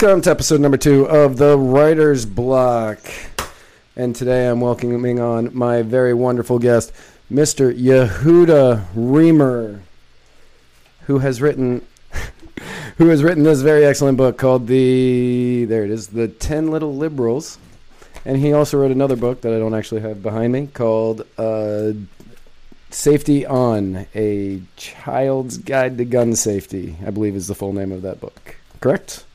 Welcome to episode number two of the Writer's Block. And today I'm welcoming on my very wonderful guest, Mr. Yehuda Remer, who has written who has written this very excellent book called the there it is, The Ten Little Liberals. And he also wrote another book that I don't actually have behind me called uh, Safety On, a child's guide to gun safety, I believe is the full name of that book. Correct?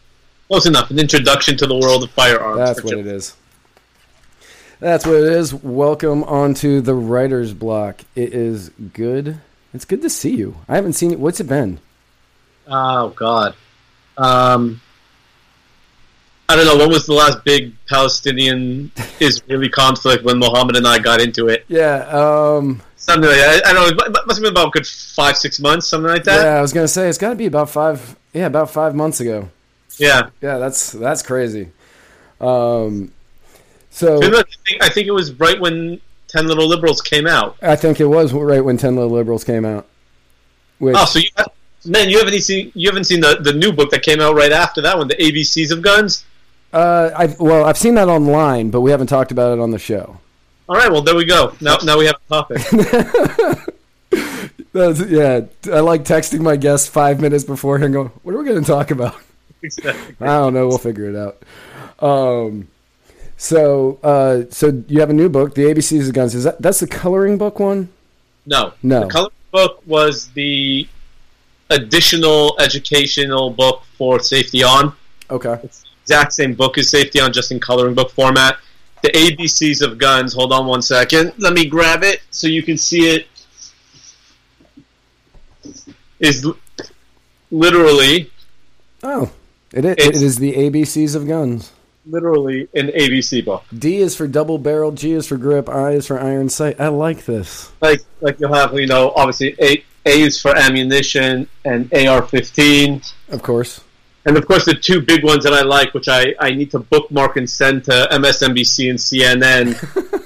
Close enough. An introduction to the world of firearms. That's what it is. That's what it is. Welcome onto the writer's block. It is good. It's good to see you. I haven't seen you. What's it been? Oh God. Um, I don't know. When was the last big Palestinian-Israeli conflict when Mohammed and I got into it? Yeah, um, Something like that. I don't know. It must have been about a good five, six months, something like that. yeah. I was gonna say it's got to be about five. Yeah, about five months ago. Yeah. Yeah, that's that's crazy. Um, so I think, I think it was right when Ten Little Liberals came out. I think it was right when Ten Little Liberals came out. Which, Oh, so you, man, you haven't seen you haven't seen the, the new book that came out right after that one, the ABCs of Guns. uh, I well, I've seen that online, but we haven't talked about it on the show. All right, well there we go. Now now we have a topic. That's, yeah, I like texting my guests five minutes before and go, "What are we going to talk about?" Exactly. I don't know. We'll figure it out. Um, so, uh, so you have a new book, the ABCs of Guns. Is that that's the coloring book one? No. No. The coloring book was the additional educational book for Safety On. Okay. Exact same book as Safety On, just in coloring book format. The ABCs of Guns. Hold on one second. Let me grab it so you can see it. Is literally, Oh, it is, it It's- the ABCs of Guns. literally an ABC book. D is for double barrel. G is for grip. I is for iron sight. I like this. Like, like you'll have, you know, obviously A, A is for ammunition and AR-15. Of course. And of course, the two big ones that I like, which I, I need to bookmark and send to MSNBC and CNN.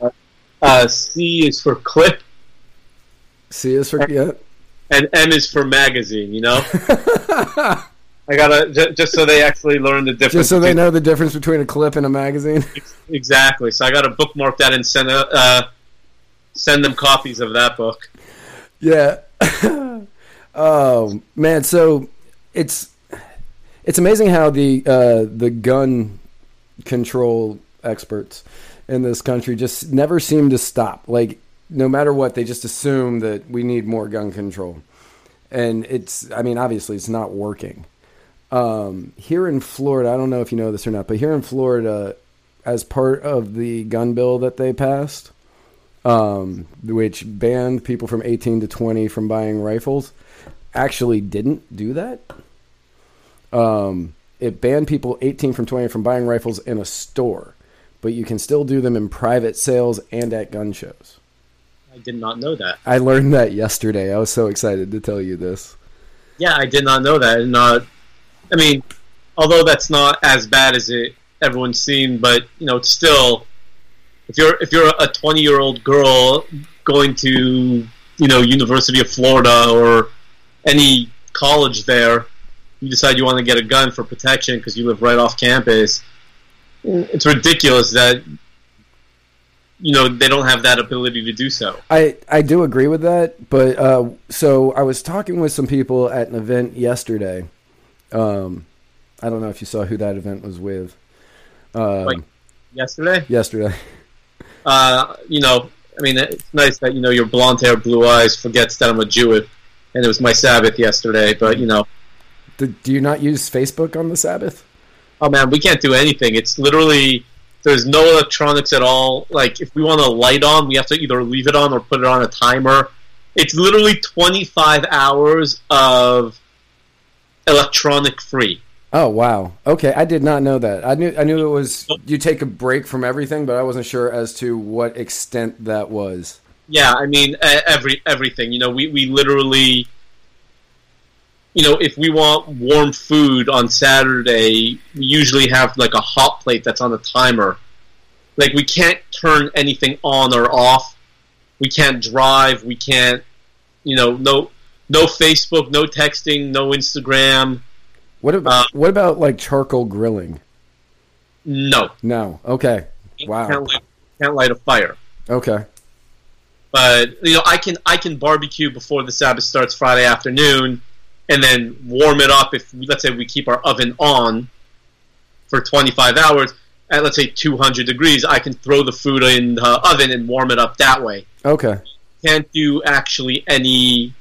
Uh, uh, C is for clip, C is for yeah. and M is for magazine. You know, I gotta j- just so they actually learn the difference. Just so they know the difference between a clip and a magazine. exactly. So I gotta bookmark that and send a, uh, send them copies of that book. Yeah. oh man, so it's it's amazing how the uh, the gun control experts in this country just never seem to stop. Like no matter what, they just assume that we need more gun control, and it's I mean obviously it's not working. Um, here in Florida, I don't know if you know this or not, but here in Florida, as part of the gun bill that they passed, um, which banned people from 18 to 20 from buying rifles, actually didn't do that. Um, it banned people 18 from 20 from buying rifles in a store, but you can still do them in private sales and at gun shows. I did not know that. I learned that yesterday. I was so excited to tell you this. Yeah, I did not know that. And uh, I mean, although that's not as bad as it everyone's seen, but you know, it's still if you're if you're a 20 year old girl going to you know University of Florida or any college there, you decide you want to get a gun for protection because you live right off campus. It's ridiculous that you know they don't have that ability to do so. I, I do agree with that, but uh, so I was talking with some people at an event yesterday. Um, I don't know if you saw who that event was with. Um, Like- Yesterday, yesterday. uh, you know, I mean, it's nice that you know your blonde hair, blue eyes forgets that I'm a Jew, and it was my Sabbath yesterday. But you know, Do, do you not use Facebook on the Sabbath? oh man, we can't do anything. It's literally there's no electronics at all. Like if we want a light on, we have to either leave it on or put it on a timer. It's literally 25 hours of electronic free. Oh wow. Okay, I did not know that. I knew I knew it was you take a break from everything, but I wasn't sure as to what extent that was. Yeah, I mean every everything. You know, we we literally, you know, if we want warm food on Saturday, we usually have like a hot plate that's on a timer. Like we can't turn anything on or off. We can't drive. We can't, you know, no no Facebook, no texting, no Instagram. What about Uh, what about like charcoal grilling? No, No. Okay. Wow. can't light, can't light a fire. Okay. But you know, I can I can barbecue before the Sabbath starts Friday afternoon, and then warm it up. If let's say we keep our oven on for 25 hours at let's say 200 degrees, I can throw the food in the oven and warm it up that way. Okay. Can't do actually any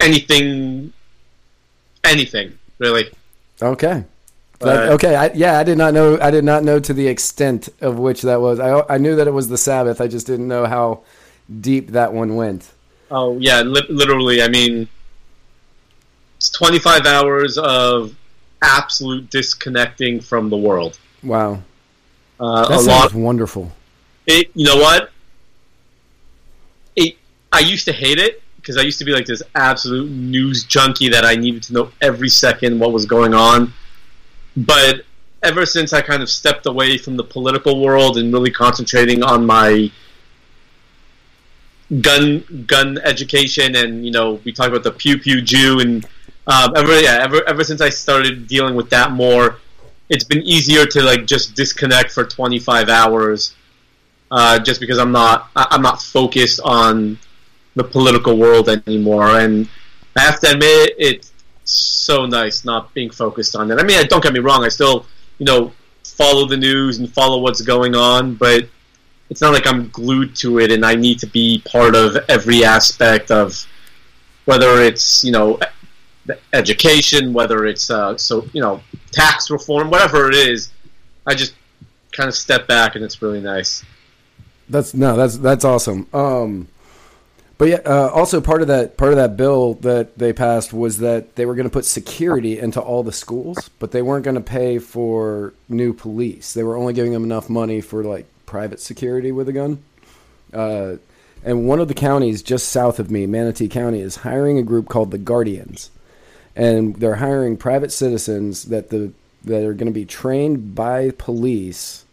anything anything really. Okay. That- okay. I, yeah, I did not know. I did not know to the extent of which that was. I I knew that it was the Sabbath. I just didn't know how deep that one went. Oh yeah, li- literally. I mean, it's 25 hours of absolute disconnecting from the world. Wow. Uh, That a sounds lot. wonderful. It, you know what? It. I used to hate it because I used to be like this absolute news junkie that I needed to know every second what was going on. But ever since I kind of stepped away from the political world and really concentrating on my gun gun education and you know we talk about the pew pew Jew and um, ever yeah ever ever since I started dealing with that more, it's been easier to like just disconnect for 25 hours, uh, just because I'm not I'm not focused on the political world anymore, and I have to admit it's so nice not being focused on that. I mean, don't get me wrong, I still you know follow the news and follow what's going on, but it's not like I'm glued to it and I need to be part of every aspect of whether it's you know education, whether it's uh, so you know tax reform, whatever it is. I just kind of step back and it's really nice. That's no, that's that's awesome. Um, but yeah, uh, also part of that part of that bill that they passed was that they were going to put security into all the schools, but they weren't going to pay for new police. They were only giving them enough money for like private security with a gun. Uh, and one of the counties just south of me, Manatee County, is hiring a group called the Guardians, and they're hiring private citizens that the that are going to be trained by police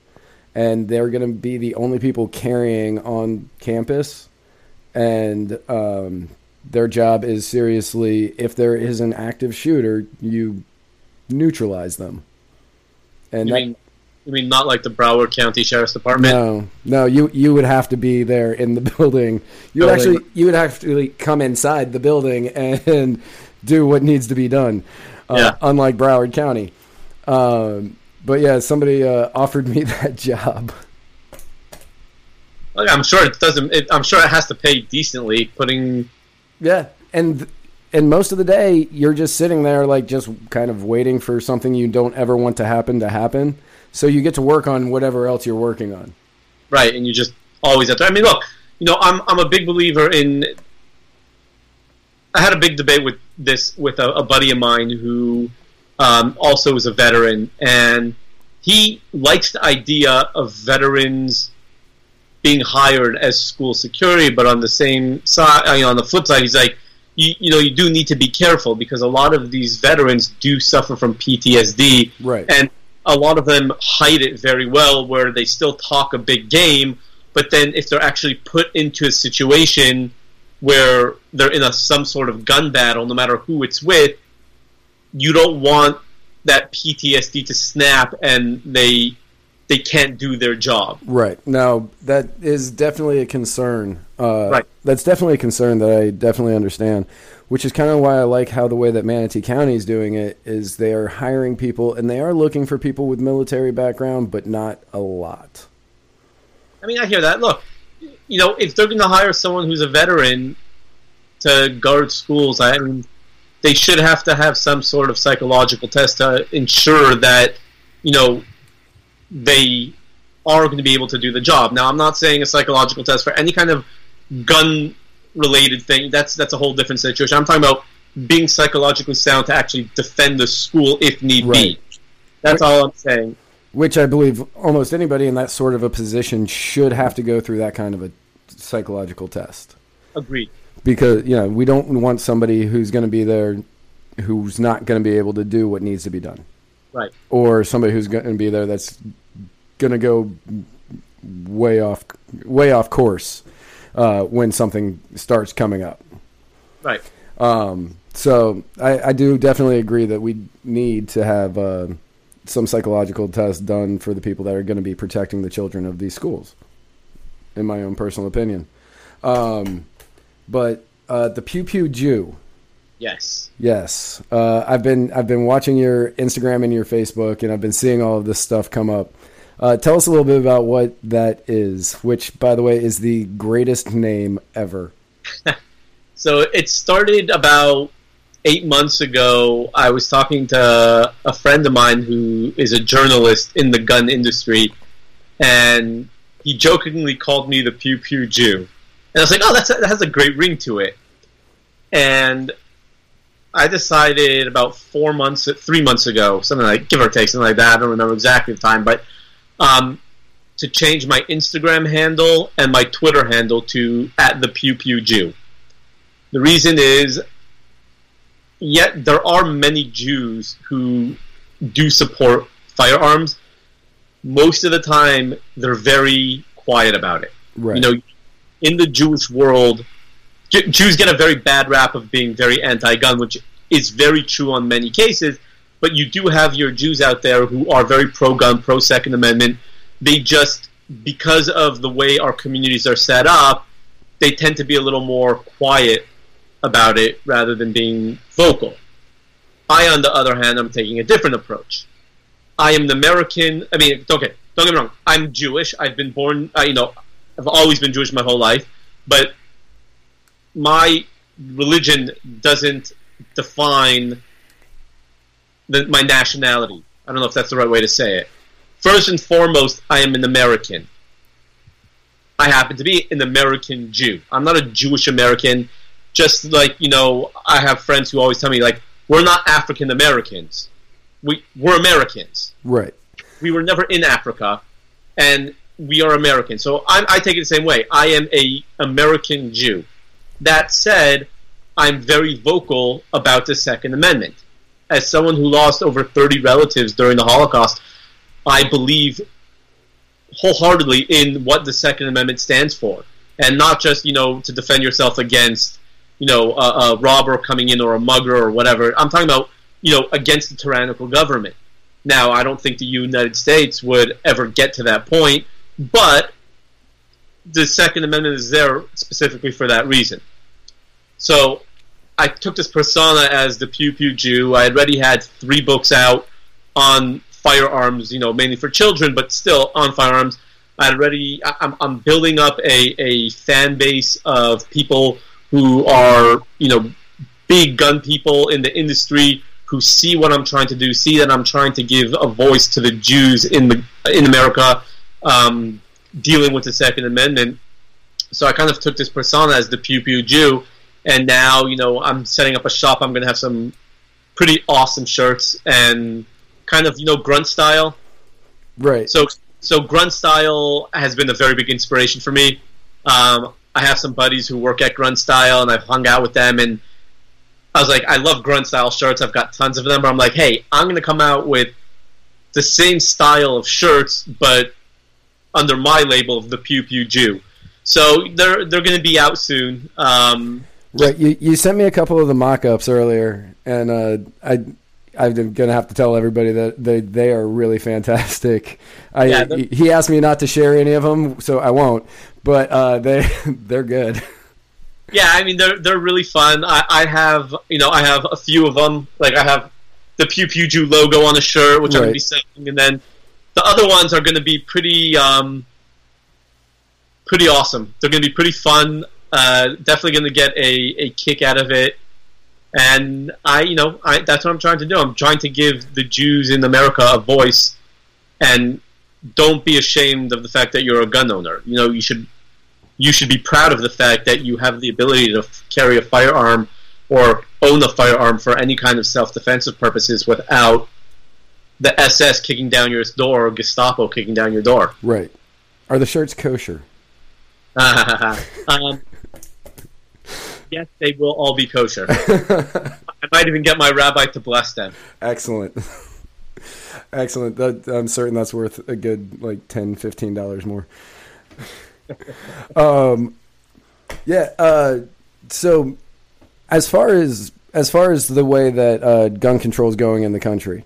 and they're going to be the only people carrying on campus. And um, their job is seriously, if there is an active shooter, you neutralize them. And You that, mean you mean not like the Broward County Sheriff's Department? no, no, you you would have to be there in the building. You would Building. actually you would actually come inside the building and do what needs to be done. Uh, Yeah. Unlike Broward County. Um, but yeah, somebody uh, offered me that job. I'm sure it doesn't. It, I'm sure it has to pay decently. Putting Yeah, and and most of the day you're just sitting there like just kind of waiting for something you don't ever want to happen to happen. So you get to work on whatever else you're working on. right, and you just always have to. I mean, look, you know, I'm I'm a big believer in. I had a big debate with this with a, a buddy of mine who um, also is a veteran, and he likes the idea of veterans being hired as school security, but on the same side, I mean, on the flip side, he's like, you, you know, you do need to be careful because a lot of these veterans do suffer from PTSD, Right. and a lot of them hide it very well, where they still talk a big game, but then if they're actually put into a situation where they're in a some sort of gun battle, no matter who it's with, you don't want that PTSD to snap and they they can't do their job. Right. Now that is definitely a concern. Uh, Right. That's definitely a concern that I definitely understand. Which is kind of why I like how the way that Manatee County is doing it is they are hiring people and they are looking for people with military background, but not a lot. I mean, I hear that. Look, you know, if they're going to hire someone who's a veteran to guard schools, I mean, they should have to have some sort of psychological test to ensure that, you know, they are going to be able to do the job. Now, I'm not saying a psychological test for any kind of gun related thing. That's that's a whole different situation. I'm talking about being psychologically sound to actually defend the school if need Right. be. That's all I'm saying. Which I believe almost anybody in that sort of a position should have to go through that kind of a psychological test. Agreed. Because, you know, we don't want somebody who's going to be there who's not going to be able to do what needs to be done. Right. Or somebody who's going to be there that's going to go way off way off course uh, when something starts coming up. Right. Um, so I, I do definitely agree that we need to have uh, some psychological tests done for the people that are going to be protecting the children of these schools. In my own personal opinion, um, but uh, the Pew Pew Jew. Yes. Yes, uh, I've been I've been watching your Instagram and your Facebook, and I've been seeing all of this stuff come up. Uh, tell us a little bit about what that is, which, by the way, is the greatest name ever. so it started about eight months ago. I was talking to a friend of mine who is a journalist in the gun industry, and he jokingly called me the Pew Pew Jew. And I was like, oh, that's, that has a great ring to it. And I decided about four months, three months ago, something like, give or take, something like that. I don't remember exactly the time, but um, to change my Instagram handle and my Twitter handle to at the Pew Pew Jew. The reason is, yet there are many Jews who do support firearms. Most of the time, they're very quiet about it. Right. You know, in the Jewish world, Jews get a very bad rap of being very anti-gun, which is very true on many cases. But you do have your Jews out there who are very pro-gun, pro-Second Amendment. They just, because of the way our communities are set up, they tend to be a little more quiet about it rather than being vocal. I, on the other hand, I'm taking a different approach. I am an American. I mean, okay, don't get me wrong. I'm Jewish. I've been born. You know, I've always been Jewish my whole life. But my religion doesn't define the, my nationality. I don't know if that's the right way to say it. First and foremost, I am an American. I happen to be an American Jew. I'm not a Jewish American. Just like you know, I have friends who always tell me like, "We're not African Americans. We we're Americans. Right. We were never in Africa, and we are American." So I'm, I take it the same way. I am a American Jew. That said, I'm very vocal about the Second Amendment. As someone who lost over 30 relatives during the Holocaust, I believe wholeheartedly in what the Second Amendment stands for, and not just you know to defend yourself against you know a, a robber coming in or a mugger or whatever. I'm talking about you know against the tyrannical government. Now, I don't think the United States would ever get to that point, but the Second Amendment is there specifically for that reason. So I took this persona as the Pew Pew Jew. I already had three books out on firearms, you know, mainly for children, but still on firearms. I already, I'm, I'm building up a, a fan base of people who are, you know, big gun people in the industry who see what I'm trying to do, see that I'm trying to give a voice to the Jews in the in America, um, dealing with the Second Amendment. So I kind of took this persona as the Pew Pew Jew, and now you know I'm setting up a shop. I'm going to have some pretty awesome shirts and kind of you know grunt style. Right. So so grunt style has been a very big inspiration for me. Um, I have some buddies who work at grunt style, and I've hung out with them and I was like, I love grunt style shirts. I've got tons of them. But I'm like, hey, I'm going to come out with the same style of shirts, but under my label of the Pew Pew Jew. So they're they're going to be out soon. Um, right. You you sent me a couple of the mock-ups earlier, and uh, I. I'm gonna have to tell everybody that they they are really fantastic. I Yeah, he asked me not to share any of them, so I won't. But uh, they they're good. yeah, I mean they're they're really fun. I, I have you know I have a few of them. Like I have the Pew Pew Jew logo on the shirt, which I'm gonna be selling, and then the other ones are gonna be pretty um, pretty awesome. They're gonna be pretty fun. Uh, definitely gonna get a, a kick out of it. And I, you know, I, that's what I'm trying to do. I'm trying to give the Jews in America a voice, and don't be ashamed of the fact that you're a gun owner. You know, you should you should be proud of the fact that you have the ability to carry a firearm or own a firearm for any kind of self-defensive purposes without the SS kicking down your door or Gestapo kicking down your door. Right. Are the shirts kosher? um, yes, they will all be kosher. I might even get my rabbi to bless them. Excellent. Excellent. That, I'm certain that's worth a good like 10 dollars more. um, yeah. Uh, so, as far as as far as the way that uh, gun control is going in the country,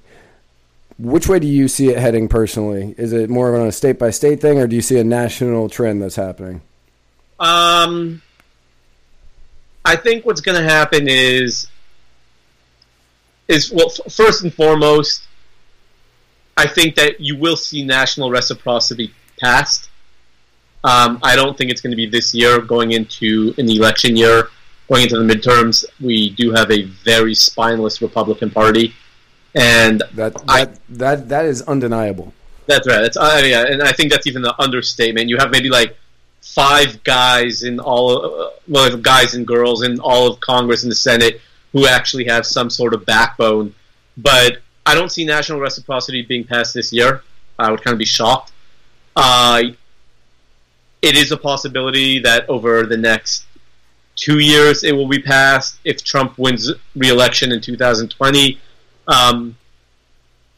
which way do you see it heading personally? Is it more of a state by state thing, or do you see a national trend that's happening? Um, I think what's going to happen is is well, first and foremost, I think that you will see national reciprocity passed. Um, I don't think it's going to be this year. Going into an election year, going into the midterms, we do have a very spineless Republican Party, and That that I- that that is undeniable. that's right. That's uh, yeah, and I think that's even an understatement. You have maybe like five guys in all, uh, well, guys and girls in all of Congress and the Senate who actually have some sort of backbone. But I don't see national reciprocity being passed this year. I would kind of be shocked. Uh, it is a possibility that over the next two years it will be passed if Trump wins re-election in 2020. Um,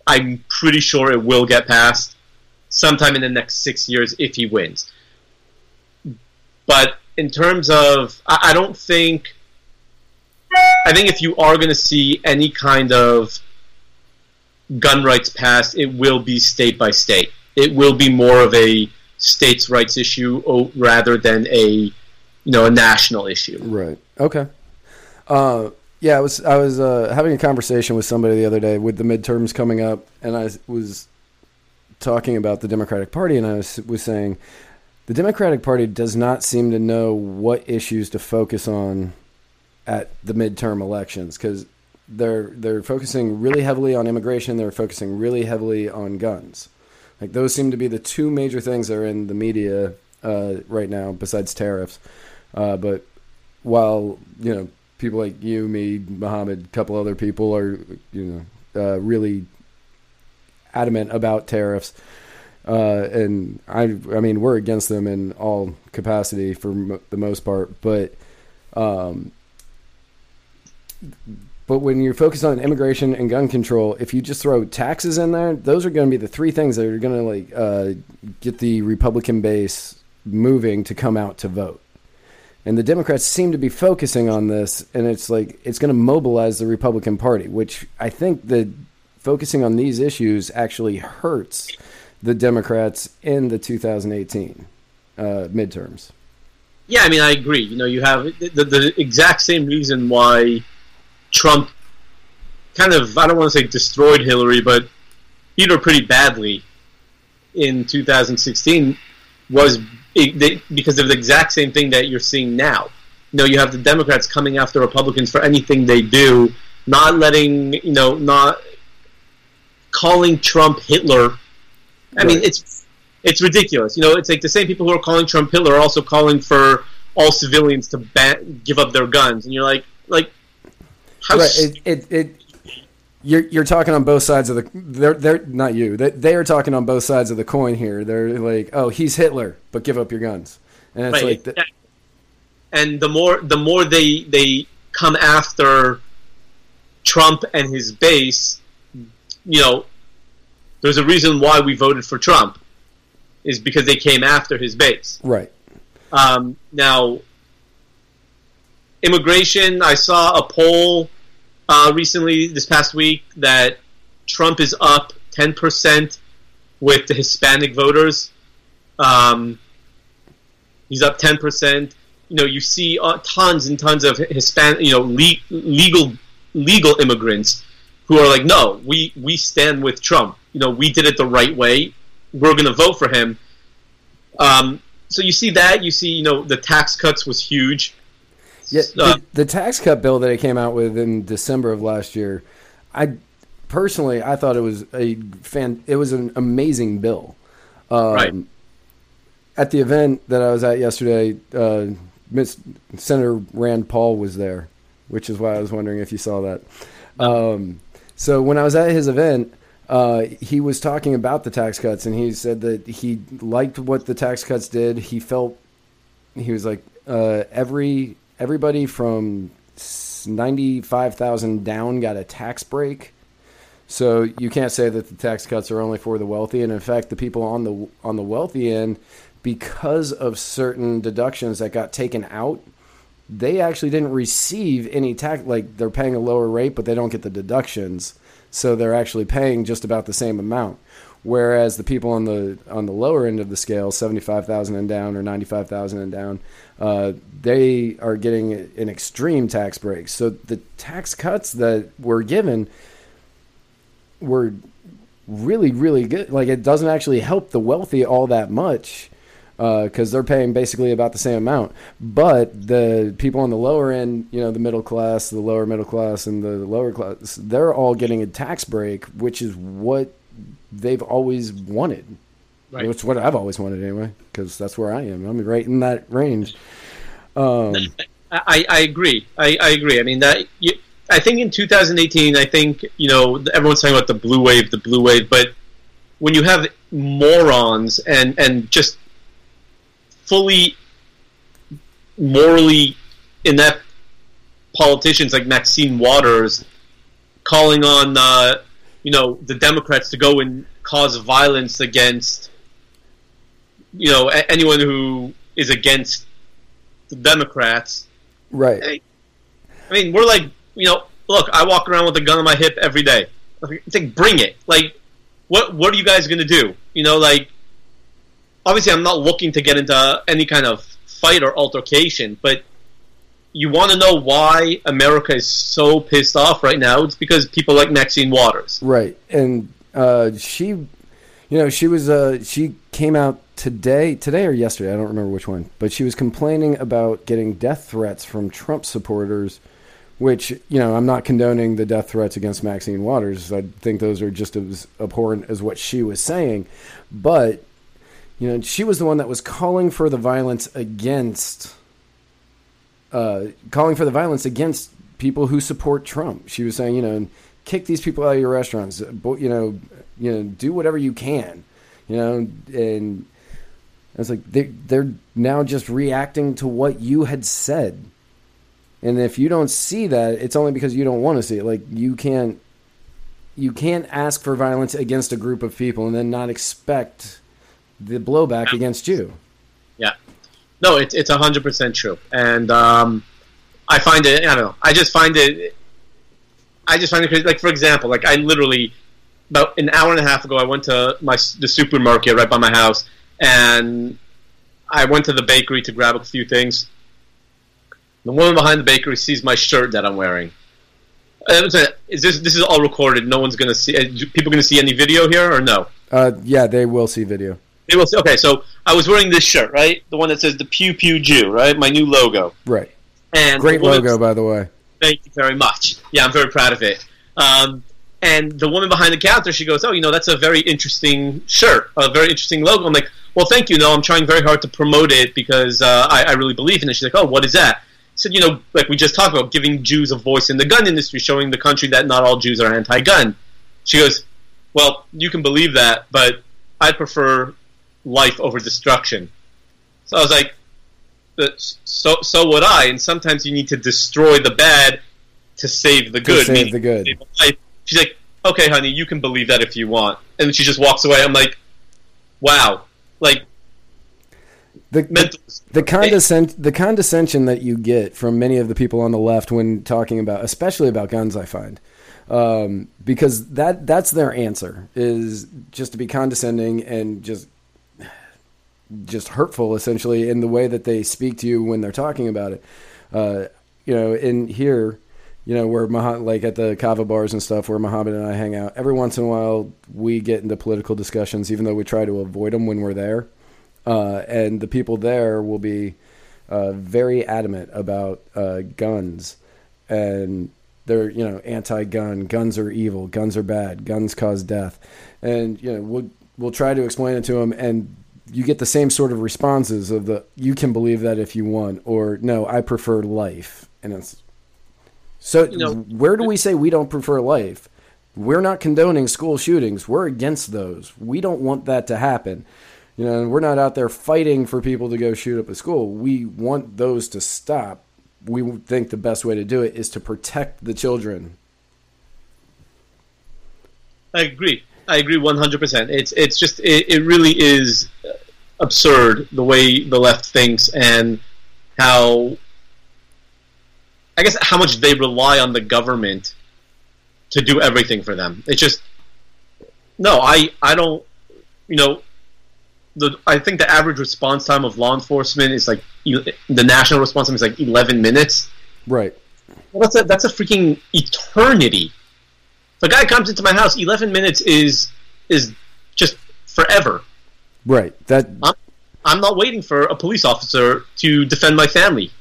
I'm pretty sure it will get passed sometime in the next six years if he wins. But in terms of, I, I don't think. I think if you are going to see any kind of gun rights passed, it will be state by state. It will be more of a states' rights issue rather than a, you know, a national issue. Right. Okay. Uh, yeah, I was I was uh, having a conversation with somebody the other day with the midterms coming up, and I was talking about the Democratic Party, and I was was saying the Democratic Party does not seem to know what issues to focus on at the midterm elections because they're they're focusing really heavily on immigration. They're focusing really heavily on guns. Like those seem to be the two major things that are in the media uh, right now, besides tariffs. Uh, but while you know people like you, me, Mohammed, a couple other people are you know uh, really adamant about tariffs, uh, and I I mean we're against them in all capacity for m- the most part, but. Um, but when you're focused on immigration and gun control, if you just throw taxes in there, those are going to be the three things that are going to like uh, get the Republican base moving to come out to vote. And the Democrats seem to be focusing on this, and it's like it's going to mobilize the Republican Party, which I think that focusing on these issues actually hurts the Democrats in the 2018 uh, midterms. Yeah, I mean, I agree. You know, you have the, the, the exact same reason why Trump kind of, I don't want to say destroyed Hillary, but beat her pretty badly in 2016 was it, they, because of the exact same thing that you're seeing now. You know, you have the Democrats coming after Republicans for anything they do, not letting, you know, not calling Trump Hitler. I mean, it's it's ridiculous. You know, it's like the same people who are calling Trump Hitler are also calling for all civilians to ban- give up their guns, and you're like, like, how right. It, it, it, you're you're talking on both sides of the. They're they're not you. They they are talking on both sides of the coin here. They're like, oh, he's Hitler, but give up your guns. And it's Right, like, the, and the more the more they they come after Trump and his base, you know, there's a reason why we voted for Trump, is because they came after his base. right. Um, now, immigration. I saw a poll uh, recently this past week that Trump is up ten percent with the Hispanic voters. Um, he's up ten percent. You know, you see uh, tons and tons of Hispanic, you know, le- legal legal immigrants who are like, no, we we stand with Trump. You know, we did it the right way. We're going to vote for him. Um, so you see that. You see, you know, the tax cuts was huge. Yeah, the, the tax cut bill that it came out with in December of last year, I personally I thought it was a fan. It was an amazing bill. Um, Right. At the event that I was at yesterday, uh, Miss Senator Rand Paul was there, which is why I was wondering if you saw that. Um, so when I was at his event, uh, he was talking about the tax cuts, and he said that he liked what the tax cuts did. He felt he was like uh, every everybody from ninety five thousand down got a tax break. So you can't say that the tax cuts are only for the wealthy, and in fact, the people on the on the wealthy end, because of certain deductions that got taken out, they actually didn't receive any tax. Like they're paying a lower rate, but they don't get the deductions, so they're actually paying just about the same amount. Whereas the people on the on the lower end of the scale, seventy five thousand and down or ninety five thousand and down, uh, they are getting an extreme tax break. So the tax cuts that were given were really really good. Like it doesn't actually help the wealthy all that much because uh, they're paying basically about the same amount. But the people on the lower end, you know, the middle class, the lower middle class, and the lower class, they're all getting a tax break, which is what they've always wanted. Right. It's what I've always wanted anyway, because that's where I am. I'm right in that range. Um, I, I agree. I, I agree. I mean that. You, I think in 2018, I think you know everyone's talking about the blue wave, the blue wave, but when you have morons and and just fully morally inept politicians like Maxine Waters calling on uh, you know the Democrats to go and cause violence against you know a- anyone who is against the Democrats. Right. I mean, we're like you know, look, I walk around with a gun on my hip every day. It's like bring it. Like, what what are you guys gonna do? You know, like obviously I'm not looking to get into any kind of fight or altercation, but you want to know why America is so pissed off right now? It's because people like Maxine Waters. Right. And uh, she, you know, she was, uh, she came out today, today or yesterday, I don't remember which one, but she was complaining about getting death threats from Trump supporters, which, you know, I'm not condoning the death threats against Maxine Waters. I think those are just as abhorrent as what she was saying. But, you know, she was the one that was calling for the violence against uh, calling for the violence against people who support Trump. She was saying, you know, kick these people out of your restaurants. You know, you know, do whatever you can. You know, and I was like they they're now just reacting to what you had said. And if you don't see that, it's only because you don't want to see it. Like you can't you can't ask for violence against a group of people and then not expect the blowback against you. Yeah. No, it's it's hundred percent true, and um, I find it. I don't know. I just find it. I just find it crazy. Like for example, like I literally about an hour and a half ago, I went to my the supermarket right by my house, and I went to the bakery to grab a few things. The woman behind the bakery sees my shirt that I'm wearing. Uh, is this this is all recorded? No one's gonna see. People gonna see any video here or no? Uh, yeah, they will see video. Will see. Okay, so I was wearing this shirt, right? The one that says the Pew Pew Jew, right? My new logo. Right. And great logo, by the way. Thank you very much. Yeah, I'm very proud of it. Um, and the woman behind the counter, she goes, "Oh, you know, that's a very interesting shirt, a very interesting logo." I'm like, "Well, thank you. No, I'm trying very hard to promote it because uh, I, I, really believe in it." She's like, "Oh, what is that?" Said, "You know, like we just talked about, giving Jews a voice in the gun industry, showing the country that not all Jews are anti-gun." She goes, "Well, you can believe that, but I prefer life over destruction. So I was like, so so would I. And sometimes you need to destroy the bad to save the to good. Save the good. Save She's like, okay, honey, you can believe that if you want. And she just walks away. I'm like, wow, like. The, the, the, condescend, the condescension that you get from many of the people on the left when talking about, especially about guns, I find, um, because that that's their answer is just to be condescending and just just hurtful essentially in the way that they speak to you when they're talking about it. Uh, you know, in here, you know, where Mah- like at the kava bars and stuff where Muhammad and I hang out, every once in a while we get into political discussions, even though we try to avoid them when we're there. Uh, and the people there will be uh, very adamant about uh, guns. And they're you know anti-gun. Guns are evil. Guns are bad. Guns cause death. And you know we'll we'll try to explain it to them and you get the same sort of responses of the you can believe that if you want or no i prefer life. And it's so you know, where do we say we don't prefer life? We're not condoning school shootings. We're against those. We don't want that to happen. You know we're not out there fighting for people to go shoot up a school. We want those to stop. We think the best way to do it is to protect the children. I agree. I agree 100%. It's it's just it, it really is absurd the way the left thinks and how I guess how much they rely on the government to do everything for them. It's just no, I I don't you know the I think the average response time of law enforcement is like the national response time is like 11 minutes. Right. Well, that's a that's a freaking eternity. If a guy comes into my house, 11 minutes is is just forever. Right. That I'm, I'm not waiting for a police officer to defend my family.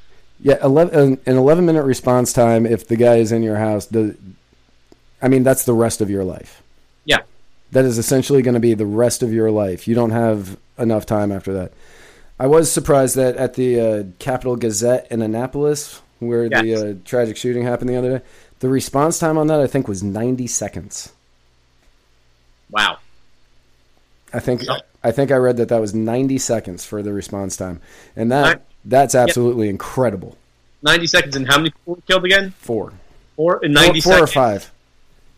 Yeah, 11, an 11 minute response time if the guy is in your house. The, I mean, that's the rest of your life. Yeah. That is essentially going to be the rest of your life. You don't have enough time after that. I was surprised that at the uh, Capital Gazette in Annapolis, where yes. the uh, tragic shooting happened the other day, the response time on that I think was 90 seconds. Wow. I think I think I read that that was 90 seconds for the response time, and that that's absolutely incredible. 90 seconds, and how many people were killed again? Four. Four in 90 four, four seconds. or five.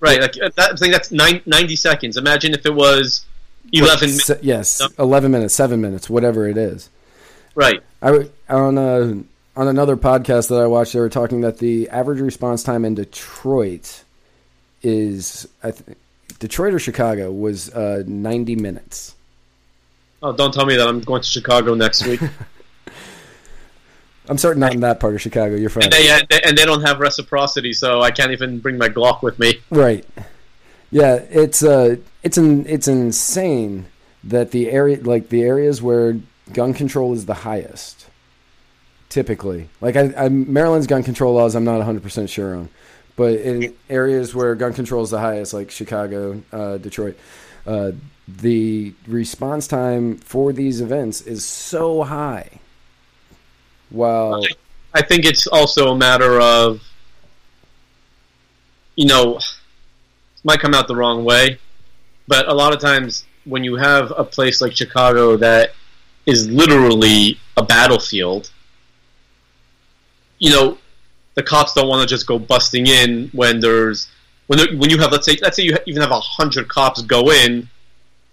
Right, like uh, that, I think that's nine, 90 seconds. Imagine if it was 11 minutes. Yes, no. 11 minutes, 7 minutes, whatever it is. Right. I on a on another podcast that I watched they were talking that the average response time in Detroit is I th- Detroit or Chicago was uh, 90 minutes. Oh, don't tell me that I'm going to Chicago next week. I'm certain not in that part of Chicago. You're fine. And they, and they don't have reciprocity, so I can't even bring my Glock with me. Right. Yeah, it's uh, it's an, it's insane that the area, like the areas where gun control is the highest, typically. Like I, I Maryland's gun control laws, I'm not 100 percent sure on, but in areas where gun control is the highest, like Chicago, uh, Detroit, uh, the response time for these events is so high. Well, I think it's also a matter of, you know, might come out the wrong way, but a lot of times when you have a place like Chicago that is literally a battlefield, you know, the cops don't want to just go busting in when there's when there, when you have let's say let's say you even have a hundred cops go in,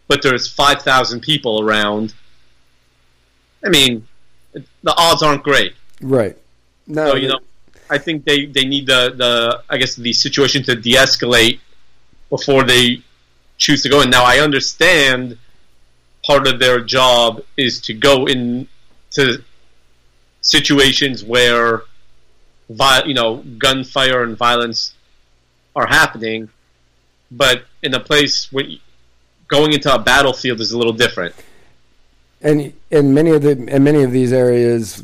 but there's five thousand people around. I mean, the odds aren't great. Right. No, so, you know, I think they, they need the, the I guess the situation to de-escalate before they choose to go in. Now I understand part of their job is to go into situations where you know gunfire and violence are happening, but in a place where going into a battlefield is a little different and in many of the in many of these areas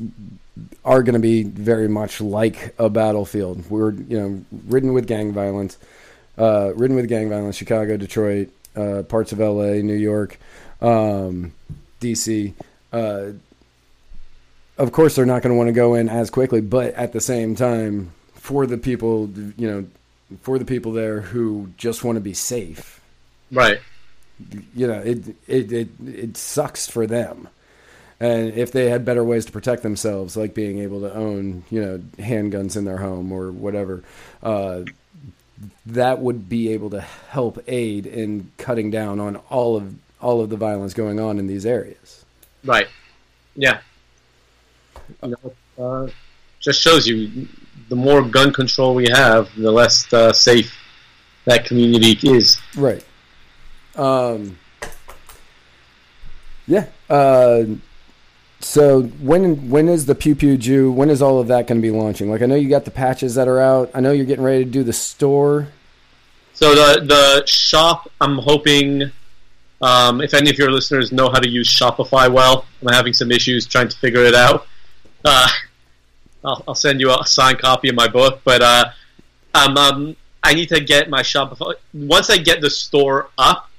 are going to be very much like a battlefield. We're you know ridden with gang violence, uh, ridden with gang violence. Chicago, Detroit, uh, parts of L.A., New York, um, D.C. Uh, of course, they're not going to want to go in as quickly, but at the same time, for the people, you know, for the people there who just want to be safe, right? you know, it, it, it, it sucks for them. And if they had better ways to protect themselves, like being able to own, you know, handguns in their home or whatever, uh, that would be able to help aid in cutting down on all of all of the violence going on in these areas. Right. Yeah. You know, uh, just shows you the more gun control we have, the less uh, safe that community is. Right. Um, yeah. Uh, so when when is the Pew Pew Jew? When is all of that going to be launching? Like I know you got the patches that are out. I know you're getting ready to do the store. So the the shop, I'm hoping. Um, if any of your listeners know how to use Shopify well, I'm having some issues trying to figure it out. Uh, I'll, I'll, send you a signed copy of my book, but uh, um, I need to get my Shopify. Once I get the store up,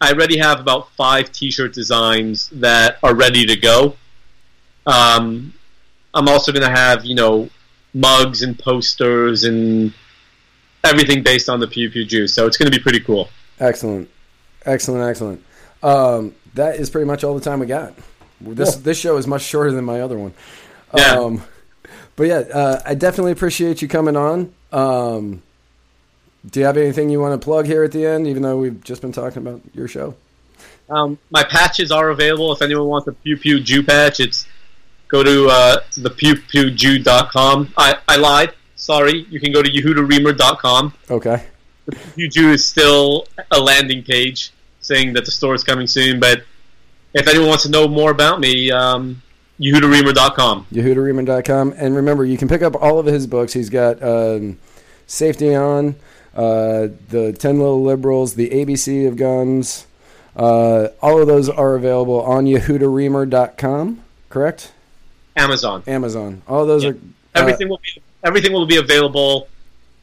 I already have about five T-shirt designs that are ready to go. Um, I'm also going to have you know mugs and posters and everything based on the Pew Pew Juice. So it's going to be pretty cool. Excellent, excellent, excellent. Um, that is pretty much all the time we got. This this show is much shorter than my other one. Yeah. Um, but yeah, uh, I definitely appreciate you coming on. Um, do you have anything you want to plug here at the end, even though we've just been talking about your show? Um, my patches are available. If anyone wants a Pew Pew Jew patch, it's go to uh, thepewpewjew.com. I, I lied. Sorry. You can go to yehudaremer.com. Okay. Pew Jew is still a landing page saying that the store is coming soon. But if anyone wants to know more about me, um, yehudaremer.com. YehudaRiemann.com. And remember, you can pick up all of his books. He's got um, Safety On, uh, The 10 Little Liberals, The ABC of Guns. Uh, all of those are available on YehudaRemer.com, correct? Amazon. Amazon. All of those Yeah. are. uh, Everything will be everything will be available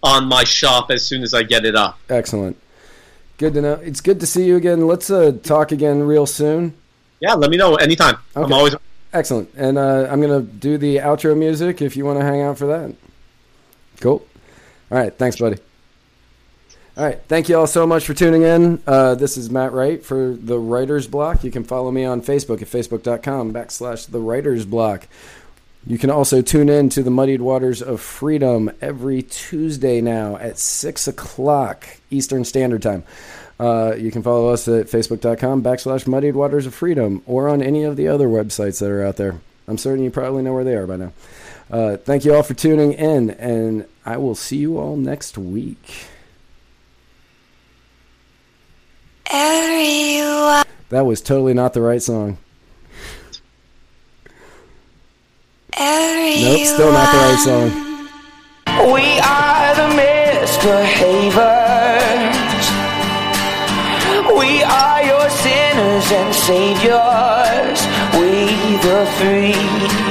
on my shop as soon as I get it up. Excellent. Good to know. It's good to see you again. Let's uh, talk again real soon. Yeah, let me know anytime. I'm always Excellent. And uh, I'm going to do the outro music if you want to hang out for that. Cool. All right. Thanks, buddy. All right. Thank you all so much for tuning in. Uh, this is Matt Wright for The Writer's Block. You can follow me on Facebook at facebook.com backslash The Writer's Block. You can also tune in to the Muddied Waters of Freedom every Tuesday now at 6 o'clock Eastern Standard Time. Uh, you can follow us at facebook.com backslash Muddied Waters of Freedom or on any of the other websites that are out there. I'm certain you probably know where they are by now. Uh, thank you all for tuning in, and I will see you all next week. Everyone, That was totally not the right song. everyone. Nope, still not the right song. We are the misbehaviors. And saviors. We the free.